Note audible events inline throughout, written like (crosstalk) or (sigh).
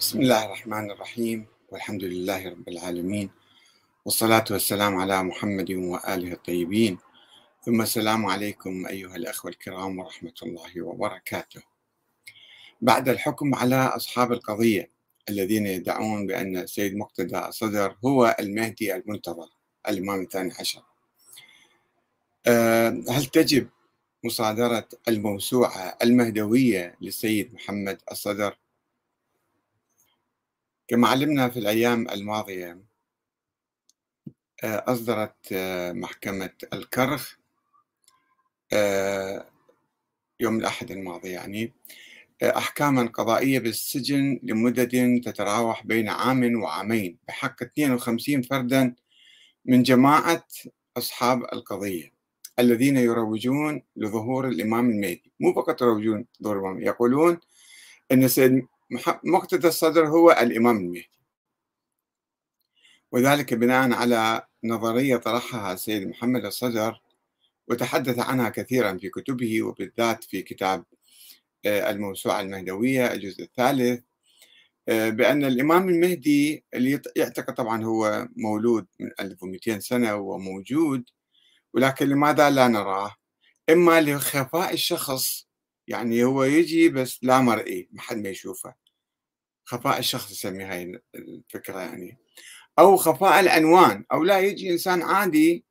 بسم الله الرحمن الرحيم والحمد لله رب العالمين والصلاة والسلام على محمد وآله الطيبين. ثم السلام عليكم أيها الأخوة الكرام ورحمة الله وبركاته. بعد الحكم على أصحاب القضية الذين يدعون بأن السيد مقتدى الصدر هو المهدي المنتظر الإمام الثاني عشر. آه، هل تجب مصادرة الموسوعة المهدوية للسيد محمد الصدر كما علمنا في الأيام الماضية آه، أصدرت آه، محكمة الكرخ آه، يوم الأحد الماضي يعني أحكاما قضائية بالسجن لمدد تتراوح بين عام وعامين بحق 52 فردا من جماعة أصحاب القضية الذين يروجون لظهور الإمام المهدي. مو فقط يروجون ظهور الإمام يقولون أن سيد مقتدى الصدر هو الإمام المهدي. وذلك بناء على نظرية طرحها السيد محمد الصدر وتحدث عنها كثيرا في كتبه وبالذات في كتاب آه، الموسوعة المهدوية الجزء الثالث آه، بأن الإمام المهدي اللي يعتقد طبعا هو مولود من 1200 سنة وموجود ولكن لماذا لا نراه؟ إما لخفاء الشخص يعني هو يجي بس لا مرئي ما حد ما يشوفه. خفاء الشخص يسمي هاي الفكرة يعني. أو خفاء العنوان أو لا يجي إنسان عادي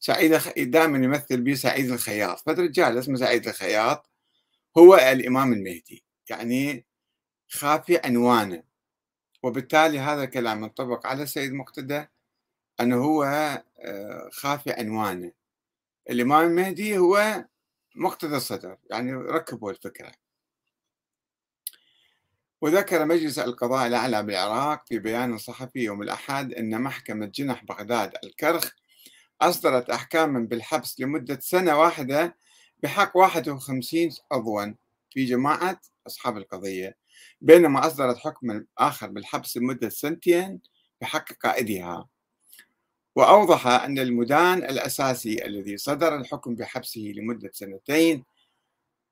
سعيد دائما يمثل به سعيد الخياط. فرجال اسمه سعيد الخياط هو الإمام المهدي. يعني خافي عنوانه وبالتالي هذا الكلام ينطبق على السيد مقتدى أنه هو آه، خافي عنوانه الإمام المهدي هو مقتدى الصدر يعني ركبوا الفكرة. وذكر مجلس القضاء الأعلى بالعراق في بيان صحفي يوم الأحد أن محكمة جنح بغداد الكرخ أصدرت أحكاما بالحبس لمدة سنة واحدة بحق 51 عضوا في جماعة أصحاب القضية بينما أصدرت حكما آخر بالحبس لمدة سنتين بحق قائدها. وأوضح أن المدان الأساسي الذي صدر الحكم بحبسه لمدة سنتين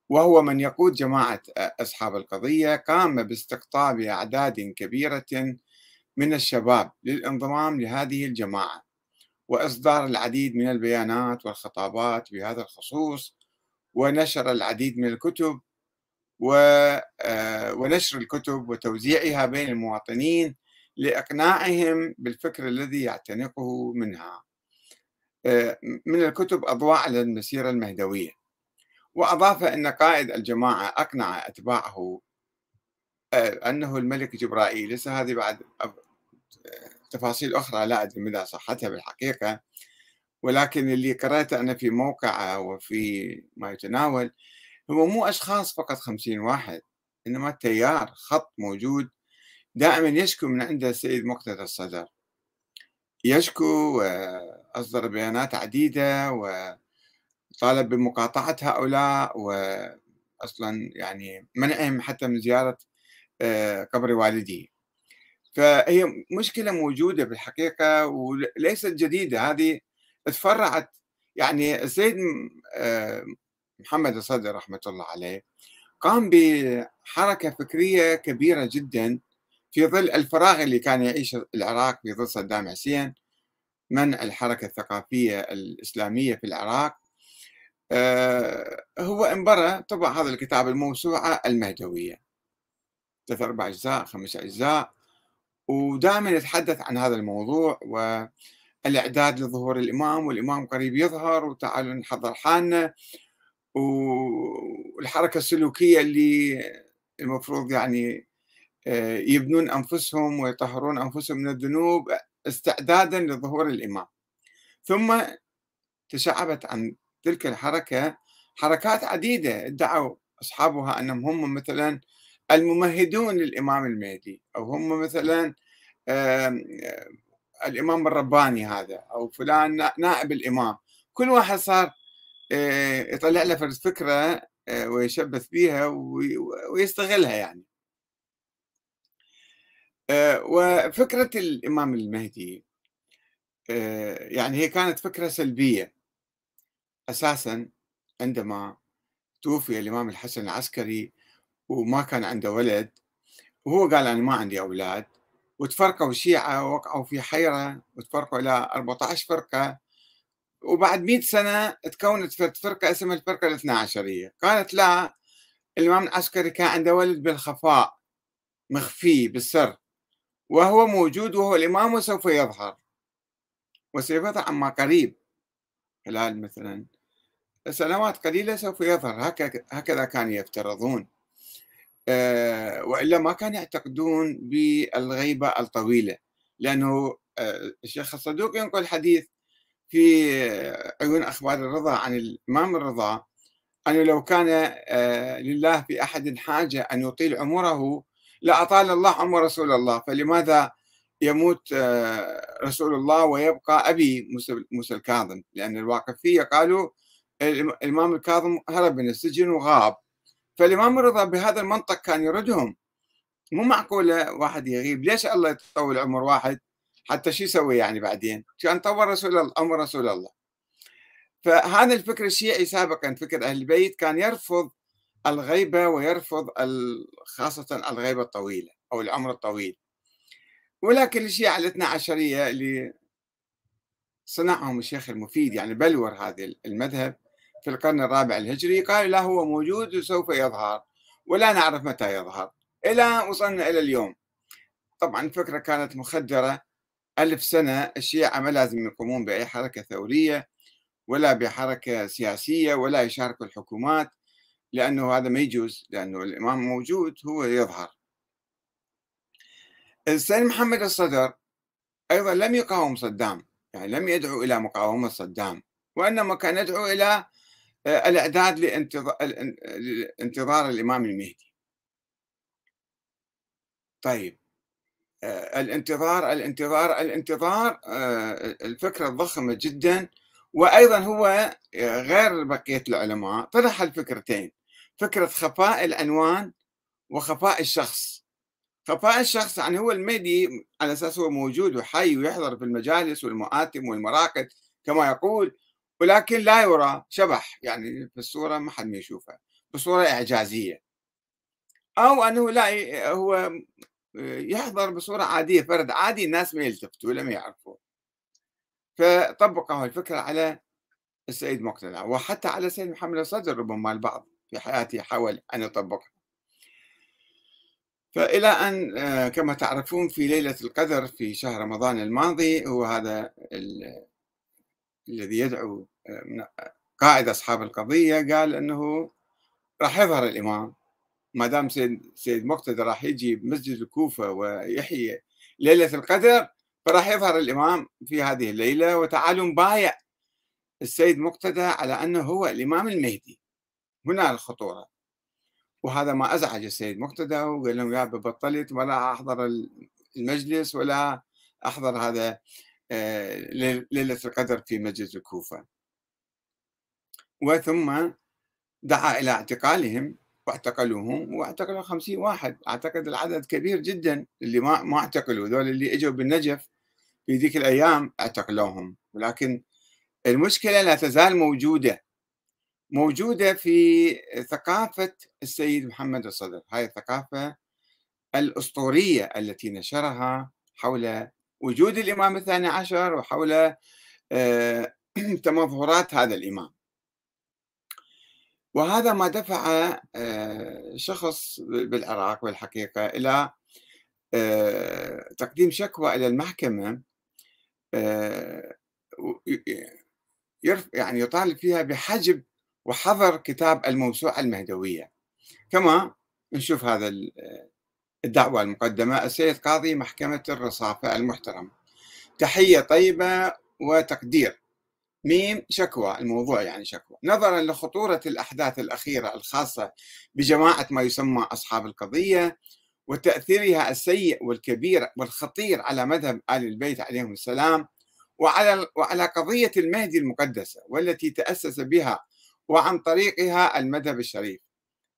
وهو من يقود جماعة أصحاب القضية قام باستقطاب أعداد كبيرة من الشباب للانضمام لهذه الجماعة وإصدار العديد من البيانات والخطابات بهذا الخصوص ونشر العديد من الكتب ونشر الكتب وتوزيعها بين المواطنين لإقناعهم بالفكر الذي يعتنقه منها من الكتب أضواء على المسيرة المهدوية. وأضاف أن قائد الجماعة أقنع أتباعه أنه الملك جبرائيل لسه هذه بعد تفاصيل أخرى لا أدري مدى صحتها بالحقيقة. ولكن اللي قرأته أنا في موقعه وفي ما يتناول هو مو أشخاص فقط خمسين واحد إنما تيار خط موجود دائما يشكو من عند السيد مقتدى الصدر. يشكو وأصدر بيانات عديدة وطالب بمقاطعة هؤلاء وأصلا يعني منعهم حتى من زيارة آه، قبر والديه. فهي مشكلة موجودة بالحقيقة وليست جديدة. هذه تفرعت يعني السيد آه، محمد الصدر رحمة الله عليه قام بحركة فكرية كبيرة جدا في ظل الفراغ اللي كان يعيش العراق في ظل صدام حسين منع الحركة الثقافية الإسلامية في العراق؟ آه، هو انبرى طبع هذا الكتاب الموسوعة المهدوية ثلاث أربع أجزاء خمس أجزاء ودائما يتحدث عن هذا الموضوع والإعداد لظهور الإمام والإمام قريب يظهر وتعالوا نحضر حالنا. والحركة السلوكية اللي المفروض يعني يبنون أنفسهم ويطهرون أنفسهم من الذنوب استعدادا لظهور الإمام. ثم تشعبت عن تلك الحركة حركات عديدة ادعوا أصحابها أنهم هم مثلا الممهدون للإمام المهدي أو هم مثلا الإمام الرباني هذا أو فلان نائب الإمام. كل واحد صار آه، يطلع له فكرة آه، ويشبث بها ويستغلها يعني. آه، وفكرة الإمام المهدي آه، يعني هي كانت فكرة سلبية. أساسا عندما توفي الإمام الحسن العسكري وما كان عنده ولد وهو قال أنا ما عندي أولاد وتفرقوا الشيعة ووقعوا في حيرة وتفرقوا إلى 14 فرقة وبعد 100 سنة تكونت فرقة اسمها الفرقة الاثنى عشرية. قالت لا الإمام العسكري كان عنده ولد بالخفاء مخفي بالسر. وهو موجود وهو الإمام وسوف يظهر. وسيظهر عما قريب. خلال مثلا. سنوات قليلة سوف يظهر. هكذا كانوا يفترضون. آه، وإلا ما كانوا يعتقدون بالغيبة الطويلة. لأنه آه، الشيخ الصدوق ينقل حديث في عيون أخبار الرضا عن الإمام الرضا أنه لو كان آه، لله في أحد حاجة أن يطيل عمره لأطال الله عمر رسول الله. فلماذا يموت آه، رسول الله ويبقى أبي موسى الكاظم؟ لأن الواقفية قالوا الإمام الكاظم هرب من السجن وغاب. فالإمام الرضا بهذا المنطق كان يردهم. مو معقولة واحد يغيب؟ ليش الله يطول عمر واحد؟ حتى شو يسوي يعني بعدين؟ كان طول رسول الله عمر رسول الله. فهذا الفكر الشيعي سابقا فكر أهل البيت كان يرفض الغيبة ويرفض خاصة الغيبة الطويلة أو العمر الطويل. ولكن الشيعة الاثنى عشرية اللي صنعهم الشيخ المفيد يعني بلور هذا المذهب في القرن الرابع الهجري قال لا هو موجود وسوف يظهر ولا نعرف متى يظهر. إلى وصلنا إلى اليوم. طبعا الفكرة كانت مخدرة. ألف سنة الشيعة ما لازم يقومون بأي حركة ثورية ولا بحركة سياسية ولا يشاركوا الحكومات. لأنه هذا ما يجوز لأنه الإمام موجود هو يظهر. السيد محمد الصدر أيضا لم يقاوم صدام يعني لم يدعو إلى مقاومة صدام وإنما كان يدعو إلى آه، الإعداد لانتظار الإمام المهدي. طيب آه، الانتظار الانتظار الانتظار آه، الفكرة الضخمة جدا وأيضا هو غير بقية العلماء طرح الفكرتين. فكرة خفاء العنوان وخفاء الشخص. خفاء الشخص يعني هو المهدي على أساس هو موجود وحي ويحضر في المجالس والمآتم والمراقد كما يقول ولكن لا يرى شبح يعني في الصورة ما حد يشوفها بصورة إعجازية. أو أنه لا هو يحضر بصورة عادية فرد عادي الناس ما يلتفتوا لم يعرفوا. فطبقوا الفكرة على السيد مقتدى وحتى على السيد محمد الصدر ربما البعض. في حياته حاول أن يطبقها. فإلى أن آه، كما تعرفون في ليلة القدر في شهر رمضان الماضي هو هذا الذي يدعو آه، قائد أصحاب القضية قال أنه راح يظهر الإمام. ما دام سيد, سيد مقتدى راح يجي بمسجد الكوفة ويحيي ليلة القدر فراح يظهر الإمام في هذه الليلة. وتعالوا نبايع السيد مقتدى على أنه هو الإمام المهدي. هنا الخطورة. وهذا ما أزعج السيد مقتدى وقال لهم يا بطلت ولا أحضر المجلس ولا أحضر هذا آه، ليلة القدر في مسجد الكوفة. وثم دعا إلى اعتقالهم واعتقلوهم واعتقلوا خمسين واحد. أعتقد العدد كبير جدا اللي ما ما اعتقلوا ذول اللي إجوا بالنجف في ذيك الأيام اعتقلوهم. ولكن المشكلة لا تزال موجودة. موجودة في ثقافة السيد محمد الصدر. هاي الثقافة الأسطورية التي نشرها حول وجود الإمام الثاني عشر وحول آه، (clears throat) تمظهرات هذا الإمام. وهذا ما دفع آه، شخص بالعراق بالحقيقة إلى آه، تقديم شكوى إلى المحكمة يعني يطالب فيها بحجب وحظر كتاب الموسوعة المهدوية. كما نشوف هذا الدعوة المقدمة السيد قاضي محكمة الرصافة المحترم. تحية طيبة وتقدير. ميم شكوى الموضوع يعني شكوى. نظرا لخطورة الأحداث الأخيرة الخاصة بجماعة ما يسمى أصحاب القضية وتأثيرها السيء والكبير والخطير على مذهب آل البيت عليهم السلام وعلى وعلى قضية المهدي المقدسة والتي تأسس بها وعن طريقها المذهب الشريف.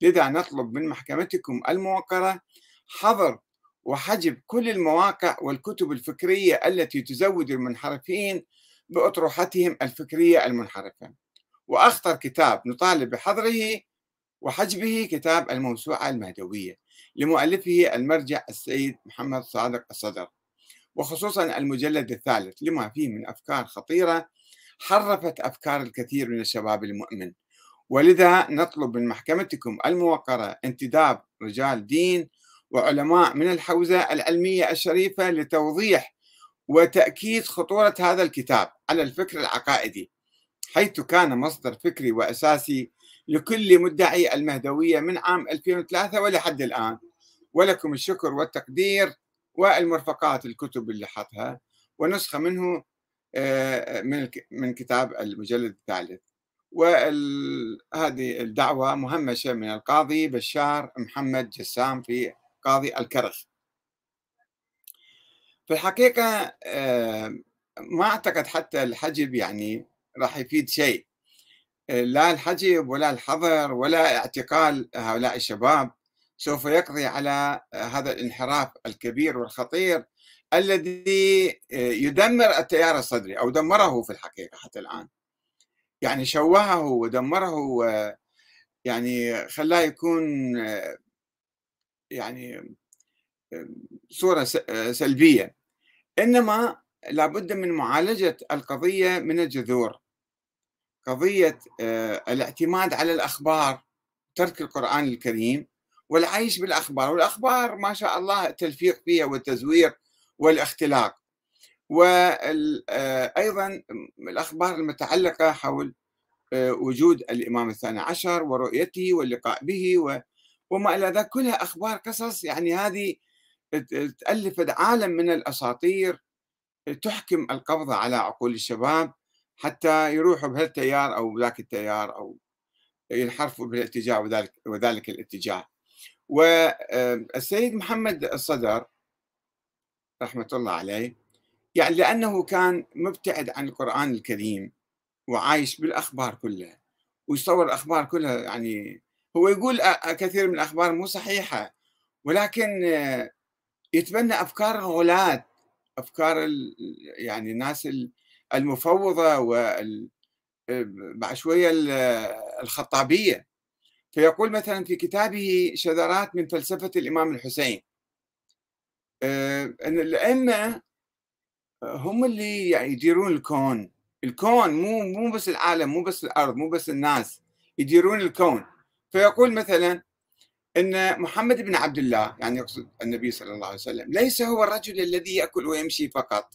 لذا نطلب من محكمتكم الموقرة حظر وحجب كل المواقع والكتب الفكرية التي تزود المنحرفين بأطروحتهم الفكرية المنحرفة. وأخطر كتاب نطالب بحظره وحجبه كتاب الموسوعة المهدوية لمؤلفه المرجع السيد محمد صادق الصدر. وخصوصا المجلد الثالث لما فيه من أفكار خطيرة حرفت أفكار الكثير من الشباب المؤمن. ولذا نطلب من محكمتكم الموقرة انتداب رجال دين وعلماء من الحوزة العلمية الشريفة لتوضيح وتأكيد خطورة هذا الكتاب على الفكر العقائدي حيث كان مصدر فكري وأساسي لكل مدعي المهدوية من عام 2003 ولحد الآن. ولكم الشكر والتقدير والمرفقات الكتب اللي حطها ونسخة منه من من كتاب المجلد الثالث. وهذه الدعوة مهمشة من القاضي بشار محمد جسام في قاضي الكرخ. في الحقيقة آه، ما أعتقد حتى الحجب يعني راح يفيد شيء. لا الحجب ولا الحظر ولا اعتقال هؤلاء الشباب سوف يقضي على هذا الانحراف الكبير والخطير الذي يدمر التيار الصدري أو دمره في الحقيقة حتى الآن. يعني شوهه ودمره يعني خلاه يكون يعني صورة سلبية. إنما لابد من معالجة القضية من الجذور. قضية الاعتماد على الأخبار ترك القرآن الكريم والعيش بالأخبار. والأخبار ما شاء الله التلفيق فيها والتزوير والاختلاق. وأيضا الأخبار المتعلقة حول وجود الإمام الثاني عشر ورؤيته واللقاء به وما إلى ذلك كلها أخبار قصص يعني هذه تألفت عالم من الأساطير تحكم القبضة على عقول الشباب حتى يروحوا بهالتيار أو ذاك التيار أو ينحرفوا بالاتجاه وذلك وذلك الاتجاه. والسيد محمد الصدر رحمة الله عليه. يعني لأنه كان مبتعد عن القرآن الكريم وعايش بالأخبار كلها ويصور الأخبار كلها يعني هو يقول كثير من الأخبار مو صحيحة ولكن يتبنى أفكار الغلاة أفكار يعني الناس المفوضة وال بعد شوية الخطابية. فيقول مثلا في كتابه شذرات من فلسفة الإمام الحسين آه، أن الأئمة هم اللي يعني يديرون الكون. الكون مو مو بس العالم مو بس الأرض مو بس الناس يديرون الكون. فيقول مثلا أن محمد بن عبد الله يعني يقصد النبي صلى الله عليه وسلم ليس هو الرجل الذي يأكل ويمشي فقط.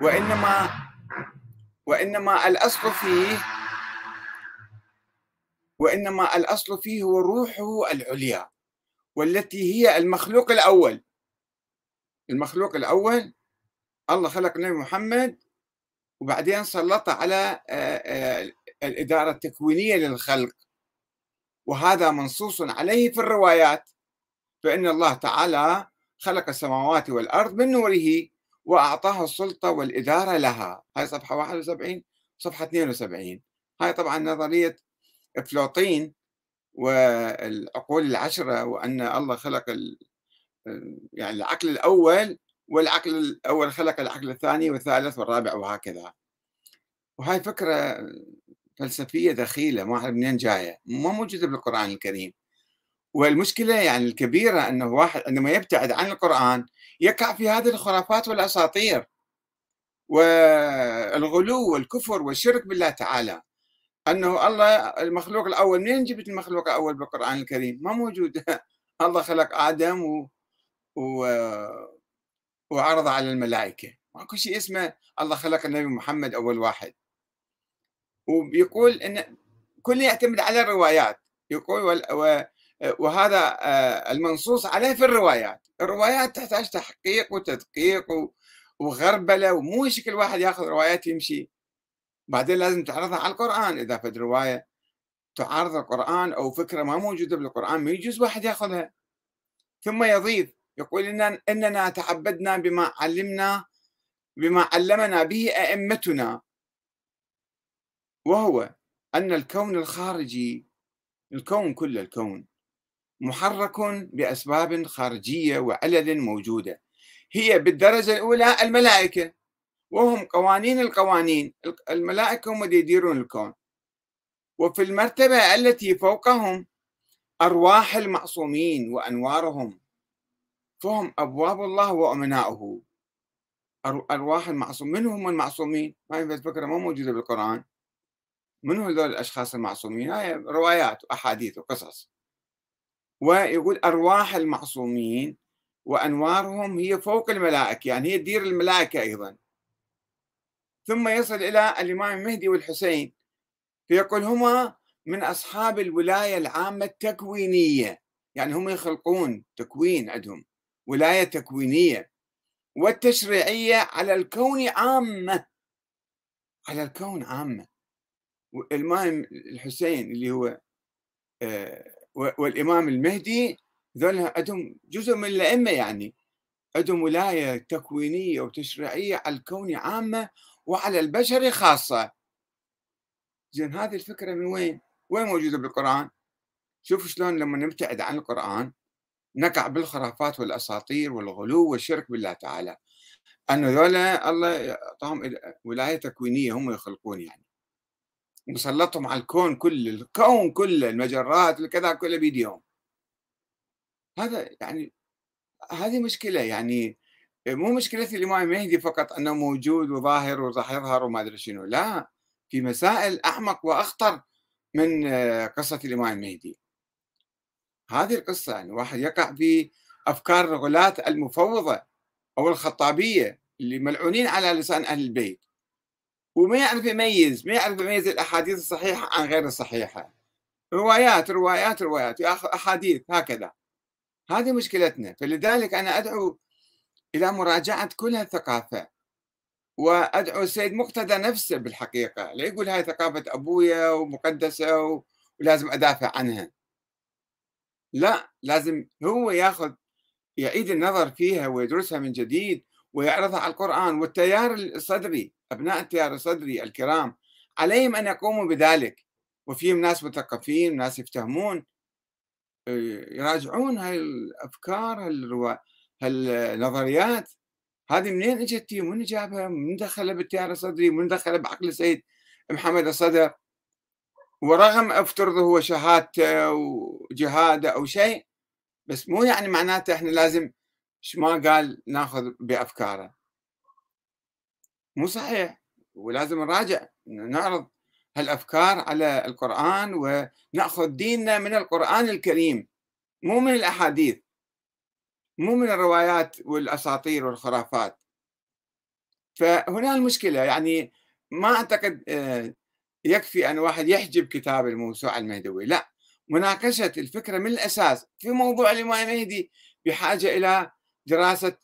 وإنما وإنما الأصل فيه وإنما الأصل فيه هو روحه العليا والتي هي المخلوق الأول. المخلوق الأول الله خلق النبي محمد وبعدين سلطه على الإدارة التكوينية للخلق. وهذا منصوص عليه في الروايات. فإن الله تعالى خلق السماوات والأرض من نوره وأعطاه السلطة والإدارة لها. هاي صفحة 71 صفحة 72 هاي طبعا نظرية إفلاطين والعقول العشرة وأن الله خلق يعني العقل الأول والعقل الأول خلق العقل الثاني والثالث والرابع وهكذا. وهاي فكرة فلسفية دخيلة ما اعرف منين جاية ما موجودة بالقرآن الكريم. والمشكلة يعني الكبيرة إنه واحد عندما يبتعد عن القرآن يقع في هذه الخرافات والأساطير. والغلو والكفر والشرك بالله تعالى. أنه الله المخلوق الأول منين جبت المخلوق الأول بالقرآن الكريم؟ ما موجود. (laughs) الله خلق آدم و... وعرض على الملائكة. ماكو شيء اسمه الله خلق النبي محمد أول واحد. ويقول إن كل يعتمد على الروايات. يقول و... وهذا المنصوص عليه في الروايات. الروايات تحتاج تحقيق وتدقيق وغربلة ومو شكل واحد ياخذ روايات يمشي. بعدين لازم تعرضها على القرآن. إذا فد رواية تعارض القرآن أو فكرة ما موجودة بالقرآن ما يجوز واحد ياخذها. ثم يضيف يقول إننا, إننا تعبدنا بما علمنا بما علمنا به أئمتنا. وهو أن الكون الخارجي الكون كل الكون محرك بأسباب خارجية وعلل موجودة. هي بالدرجة الأولى الملائكة وهم قوانين القوانين الملائكة هم يديرون الكون. وفي المرتبة التي فوقهم أرواح المعصومين وأنوارهم. فهم أبواب الله وأمناؤه. أرواح المعصوم. من هم المعصومين؟ هاي الفكرة ما موجودة بالقرآن. من هذول الأشخاص المعصومين؟ هاي روايات وأحاديث وقصص. ويقول أرواح المعصومين وأنوارهم هي فوق الملائكة يعني هي تدير الملائكة أيضا. ثم يصل إلى الإمام المهدي والحسين. فيقول هما من أصحاب الولاية العامة التكوينية يعني هم يخلقون تكوين عندهم. ولاية تكوينية والتشريعية على الكون عامة. على الكون عامة. الإمام الحسين اللي هو آه، والإمام المهدي ذول عندهم جزء من الأئمة يعني. عندهم ولاية تكوينية وتشريعية على الكون عامة وعلى البشر خاصة. زين هذه الفكرة من وين؟ وين موجودة بالقرآن؟ شوفوا شلون لما نبتعد عن القرآن. نقع بالخرافات والأساطير والغلو والشرك بالله تعالى. أن ذولا الله أعطاهم ولاية تكوينية هم يخلقون يعني. مسلطهم على الكون كله الكون كله المجرات الكذا كله بيديهم هذا يعني هذه مشكلة يعني مو مشكلة الإمام المهدي فقط أنه موجود وظاهر وراح يظهر وما أدري شنو لا. في مسائل أعمق وأخطر من قصة الإمام المهدي هذه القصة يعني واحد يقع في أفكار الغلاة المفوضة أو الخطابية اللي ملعونين على لسان أهل البيت. وما يعرف يميز ما يعرف يميز الأحاديث الصحيحة عن غير الصحيحة. روايات روايات روايات أحاديث هكذا. هذه مشكلتنا. فلذلك أنا أدعو إلى مراجعة كل هالثقافة وأدعو السيد مقتدى نفسه بالحقيقة. لا يقول هاي ثقافة أبويا ومقدسة ولازم أدافع عنها. لا لازم هو ياخذ يعيد النظر فيها ويدرسها من جديد ويعرضها على القرآن والتيار الصدري أبناء التيار الصدري الكرام عليهم أن يقوموا بذلك. وفيهم ناس مثقفين ناس يفتهمون. يراجعون هاي الأفكار هالروا... هالنظريات. هذه منين إجت؟ من جابها؟ من دخلها بالتيار الصدري؟ من دخلها بعقل السيد محمد الصدر؟ ورغم افترض هو شهادته وجهاده أو شيء بس مو يعني معناته إحنا لازم ما قال ناخذ بأفكاره. مو صحيح ولازم نراجع نعرض هالأفكار على القرآن ونأخذ ديننا من القرآن الكريم مو من الأحاديث مو من الروايات والأساطير والخرافات. فهنا المشكلة يعني ما أعتقد آه، يكفي أن واحد يحجب كتاب الموسوعة المهدوي. لا مناقشة الفكرة من الأساس في موضوع الإمام المهدي بحاجة إلى دراسة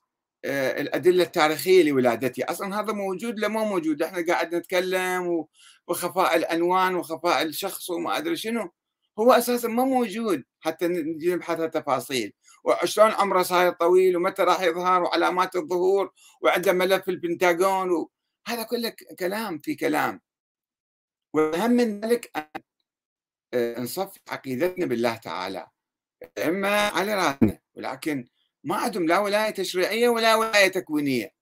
آه، الأدلة التاريخية لولادته أصلا هذا موجود لا مو موجود؟ إحنا قاعد نتكلم وخفاء العنوان وخفاء الشخص وما أدري شنو. هو أساسا ما موجود حتى نجي نبحث التفاصيل. وشلون عمره صاير طويل ومتى راح يظهر وعلامات الظهور وعنده ملف البنتاغون. هذا كله كلام في كلام. والأهم من ذلك أن آه، نصف عقيدتنا بالله تعالى. إما على رأسنا ولكن ما عندهم لا ولاية تشريعية ولا ولاية تكوينية.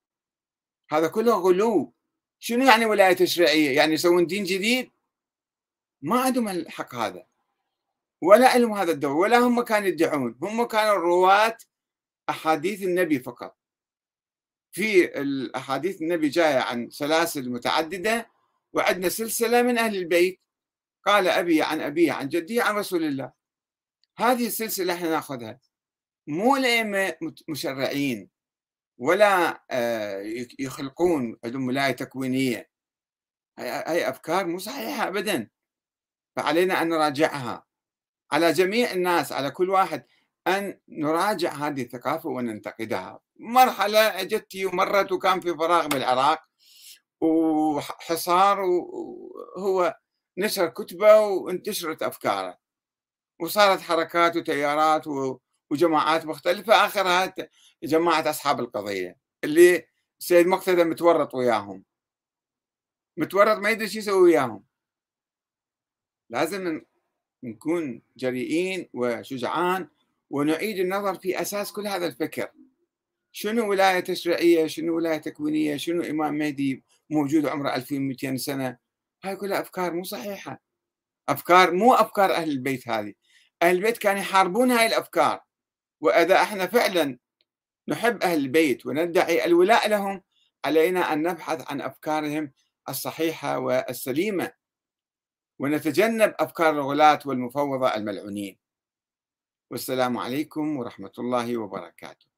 هذا كله غلو. شنو يعني ولاية تشريعية يعني يسوون دين جديد؟ ما عندهم الحق هذا. ولا لهم هذا الدور ولا هم كانوا يدعون. هم كانوا رواة أحاديث النبي فقط. في الأحاديث النبي جاية عن سلاسل متعددة وعندنا سلسلة من أهل البيت. قال أبي عن أبي عن جدي عن رسول الله. هذه السلسلة إحنا نأخذها. مو الأئمة مشرعين ولا آه، يخلقون عندهم ولاية تكوينية. هاي أفكار مو صحيحة أبدا. فعلينا أن نراجعها. على جميع الناس على كل واحد أن نراجع هذه الثقافة وننتقدها. مرحلة أجت ومرت وكان في فراغ بالعراق. وحصار وهو نشر كتبة وانتشرت أفكاره. وصارت حركات وتيارات وجماعات مختلفة آخرها جماعة أصحاب القضية اللي السيد مقتدى متورط وياهم. متورط ما يدري شو يسوي وياهم. لازم نكون جريئين وشجعان ونعيد النظر في أساس كل هذا الفكر. شنو ولاية تشريعية شنو ولاية تكوينية شنو إمام مهدي موجود عمره 2200 سنة. هاي كلها أفكار مو صحيحة. أفكار مو أفكار أهل البيت هذه. أهل البيت كانوا يحاربون هاي الأفكار. وإذا إحنا فعلا نحب أهل البيت وندعي الولاء لهم علينا أن نبحث عن أفكارهم الصحيحة والسليمة. ونتجنب أفكار الغلاة والمفوضة الملعونين. والسلام عليكم ورحمة الله وبركاته.